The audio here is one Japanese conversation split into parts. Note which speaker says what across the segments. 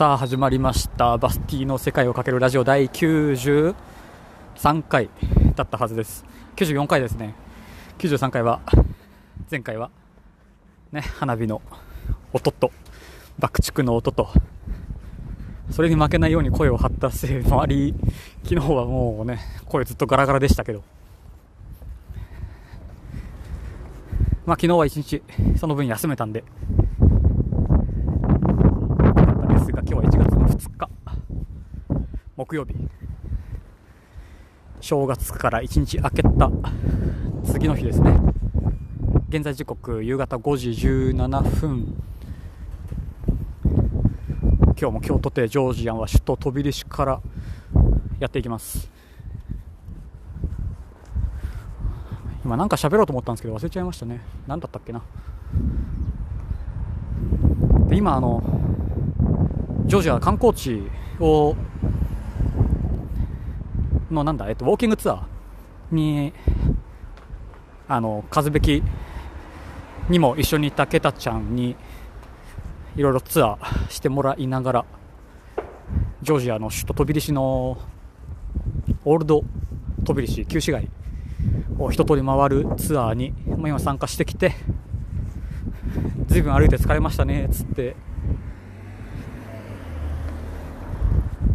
Speaker 1: さあ始まりました。バスティの世界をかけるラジオ第93回だったはずです。94回ですね。93回は前回はね花火の音と爆竹の音とそれに負けないように声を張ったせいもあり昨日はもうね声ずっとガラガラでしたけど。まあ昨日は一日その分休めたんでですが今日は1月の2日木曜日。正月から1日明けた次の日ですね。現在時刻夕方5時17分。今日も京都邸ジョージアンは首都飛び出しからやっていきます。今なんか喋ろうと思ったんですけど忘れちゃいましたね。何だったっけな。で今あのジョージア観光地をのなんだ、えっと、ウォーキングツアーにあの風べきにも一緒にいたケタちゃんにいろいろツアーしてもらいながらジョージアの首都飛び出しのオールド飛び出し旧市街を一通り回るツアーに、まあ、今参加してきてずいぶん歩いて疲れましたねつって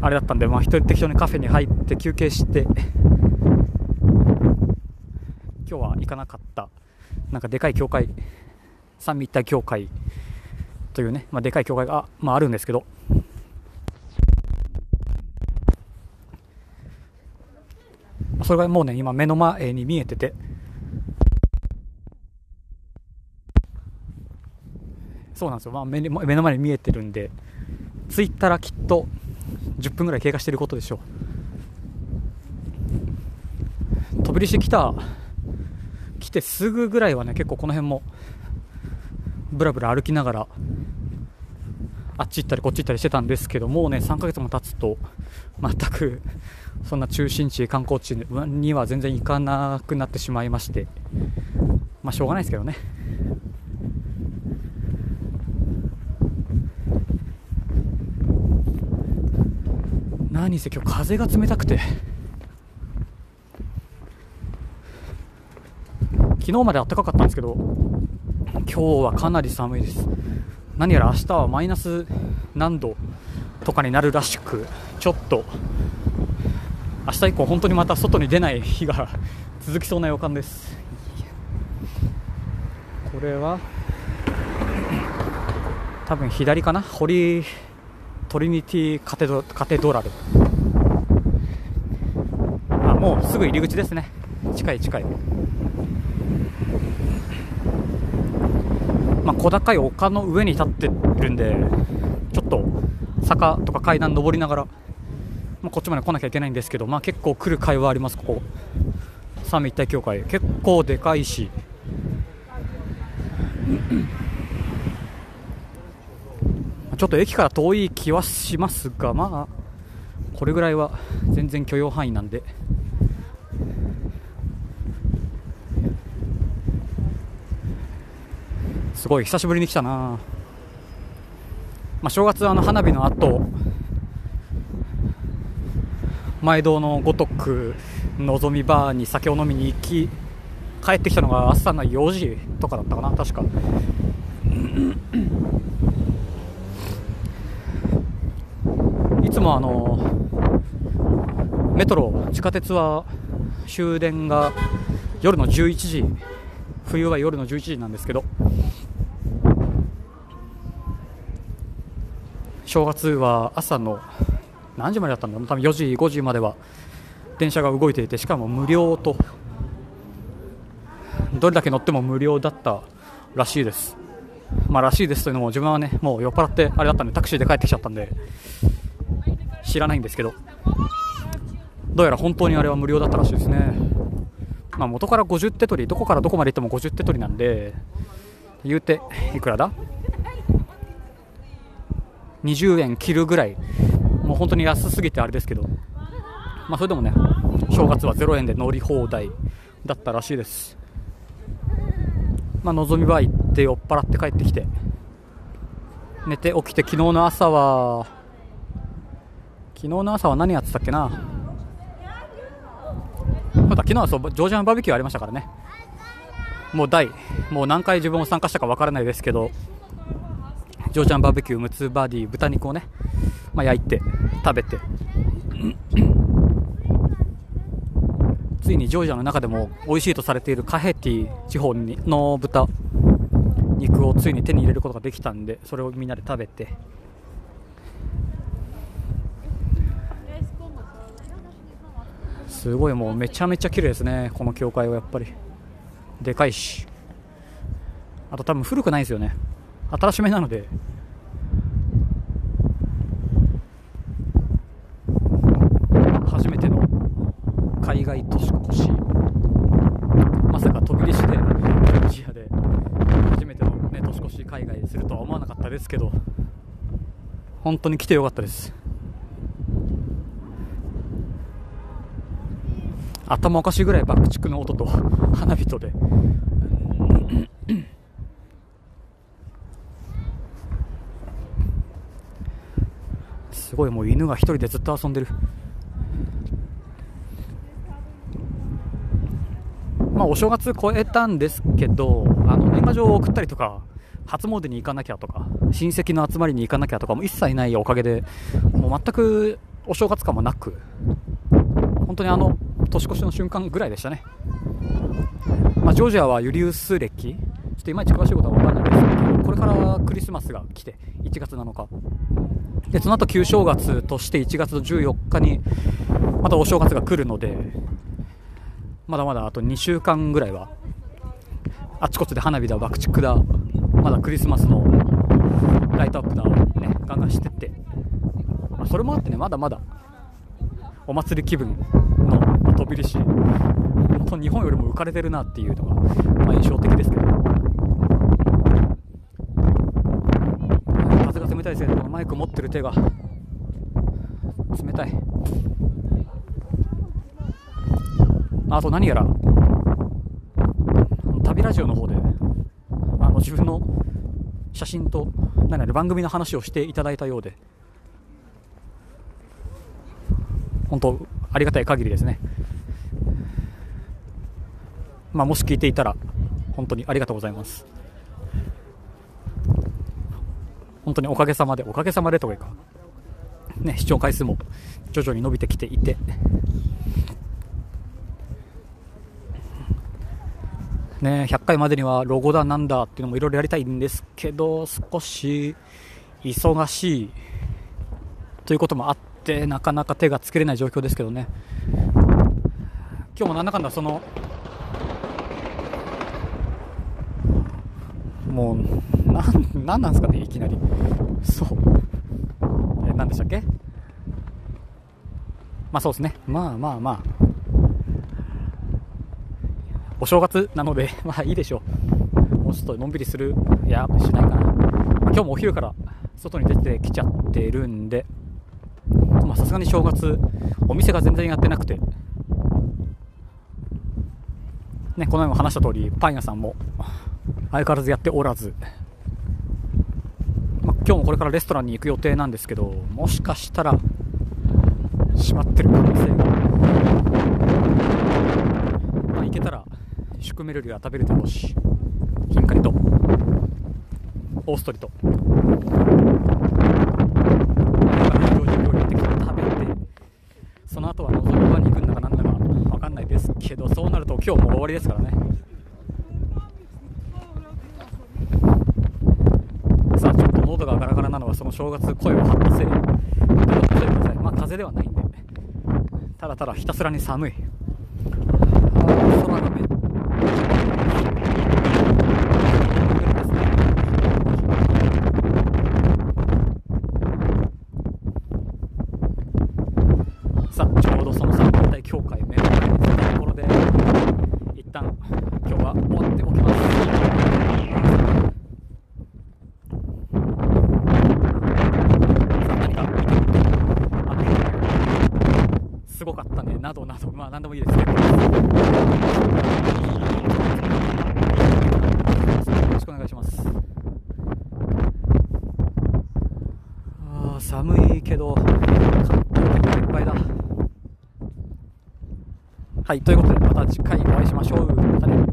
Speaker 1: あれだったんで、まあ、一人適当にカフェに入って休憩して今日は行かなかったなんかでかい教会三位一体教会というね、まあ、でかい教会が、まあ、あるんですけどそれがもうね今目の前に見えててそうなんですよ、まあ、目の前に見えてるんで着いたらきっと10分ぐらい経過していることでしょう。飛び出してきた来てすぐぐらいはね結構この辺もぶらぶら歩きながらあっち行ったりこっち行ったりしてたんですけどもうね3ヶ月も経つと全くそんな中心地観光地には全然行かなくなってしまいましてまあしょうがないですけどね。何せ今日風が冷たくて。昨日まで暖かかったんですけど今日はかなり寒いです。何やら明日はマイナス何度とかになるらしくちょっと明日以降本当にまた外に出ない日が続きそうな予感です。これは多分左かな？堀トリニティカテドカテドラル。あもうすぐ入り口ですね。近い近い。まあ、小高い丘の上に立ってるんでちょっと坂とか階段登りながら、まあ、こっちまで来なきゃいけないんですけど、まあ、結構来る会話ありますここ。三位一体協会。結構でかいし。ちょっと駅から遠い気はしますが、まあ、これぐらいは全然許容範囲なんで。すごい久しぶりに来たな、まあ、正月あの花火の後毎度のごとくのぞみバーに酒を飲みに行き帰ってきたのが朝の4時とかだったかな確かつもあのメトロ地下鉄は終電が夜の11時冬は夜の11時なんですけど正月は朝の何時までだったんだろう？多分4時5時までは電車が動いていてしかも無料とどれだけ乗っても無料だったらしいです。まあらしいですというのも自分はねもう酔っ払ってあれだったんでタクシーで帰ってきちゃったんで知らないんですけどどうやら本当にあれは無料だったらしいですね。まあ元から50手取りどこからどこまで行っても50手取りなんで言うていくらだ？20円切るぐらい。もう本当に安すぎてあれですけど、まあ、それでもね正月は0円で乗り放題だったらしいです。まあのぞみバー行って酔っ払って帰ってきて寝て起きて昨日の朝は昨日の朝は何やってたっけな？まだ昨日はそうジョージアンバーベキューありましたからね。もう大。もう何回自分も参加したかわからないですけどジョージアンバーベキュームツバディ豚肉をね、まあ、焼いて食べて。ついにジョージアの中でも美味しいとされているカヘティ地方の豚肉をついに手に入れることができたんでそれをみんなで食べて。すごいもうめちゃめちゃ綺麗ですねこの教会はやっぱり。でかいし。あと多分古くないですよね。新しめなので。初めての。海外年越し。まさか飛び出しで。ジョージアで。初めての、ね、年越し海外でするとは思わなかったですけど。本当に来てよかったです。頭おかしいぐらい爆竹の音と 花火とで。すごいもう犬が一人でずっと遊んでる。まあお正月超えたんですけどあの年賀状を送ったりとか初詣に行かなきゃとか親戚の集まりに行かなきゃとかも一切ないおかげでもう全くお正月感もなく本当にあの年越しの瞬間ぐらいでしたね、まあ、ジョージアはユリウス暦ちょっといまいち詳しいことは分からないですけどこれからクリスマスが来て1月7日。でその後旧正月として1月の14日にまたお正月が来るのでまだまだあと2週間ぐらいはあちこちで花火だ爆竹だまだクリスマスのライトアップだねガンガンしてって、まあ、それもあってねまだまだお祭り気分の、飛び出し本当日本よりも浮かれてるなっていうのが、まあ、印象的ですけど。風が冷たいですけどこのマイク持ってる手が冷たい。あと何やら旅ラジオの方であの自分の写真と何やら番組の話をしていただいたようで本当ありがたい限りですね、まあ、もし聞いていたら本当にありがとうございます。本当におかげさまでおかげさまでというか、ね、視聴回数も徐々に伸びてきていて。ね、100回までにはロゴだなんだっていうのもいろいろやりたいんですけど少し忙しいということもあってなかなか手がつけれない状況ですけどね。今日もなんだかんだそのもうなんなんなんですかねいきなり。そう。え何でしたっけ？まあそうですね。まあまあまあ。お正月なので、まあいいでしょう。もうちょっとのんびりする、いや、しないかな。今日もお昼から外に出てきちゃってるんで、まさすがに正月、お店が全然やってなくて、ね、この前も話した通り、パン屋さんも相変わらずやっておらず、まあ、今日もこれからレストランに行く予定なんですけど、もしかしたら、閉まってる可能性が。まあ、行けたらシュクメルリは食べるだろうしヒンカリとオーストリと料理的に食べてその後は望む場に行くんだかなんだか分かんないですけどそうなると今日も終わりですからね。さあちょっと喉がガラガラなのはその正月声を張ったせいまあ風邪ではないんで。ただただひたすらに寒い。空がめっは持っておきます。すごかったね。などなど。まあ何でもいいですけどよろしくお願いします。あ寒いけどいっぱいだ。はいということでまた次回お会いしましょう。またね。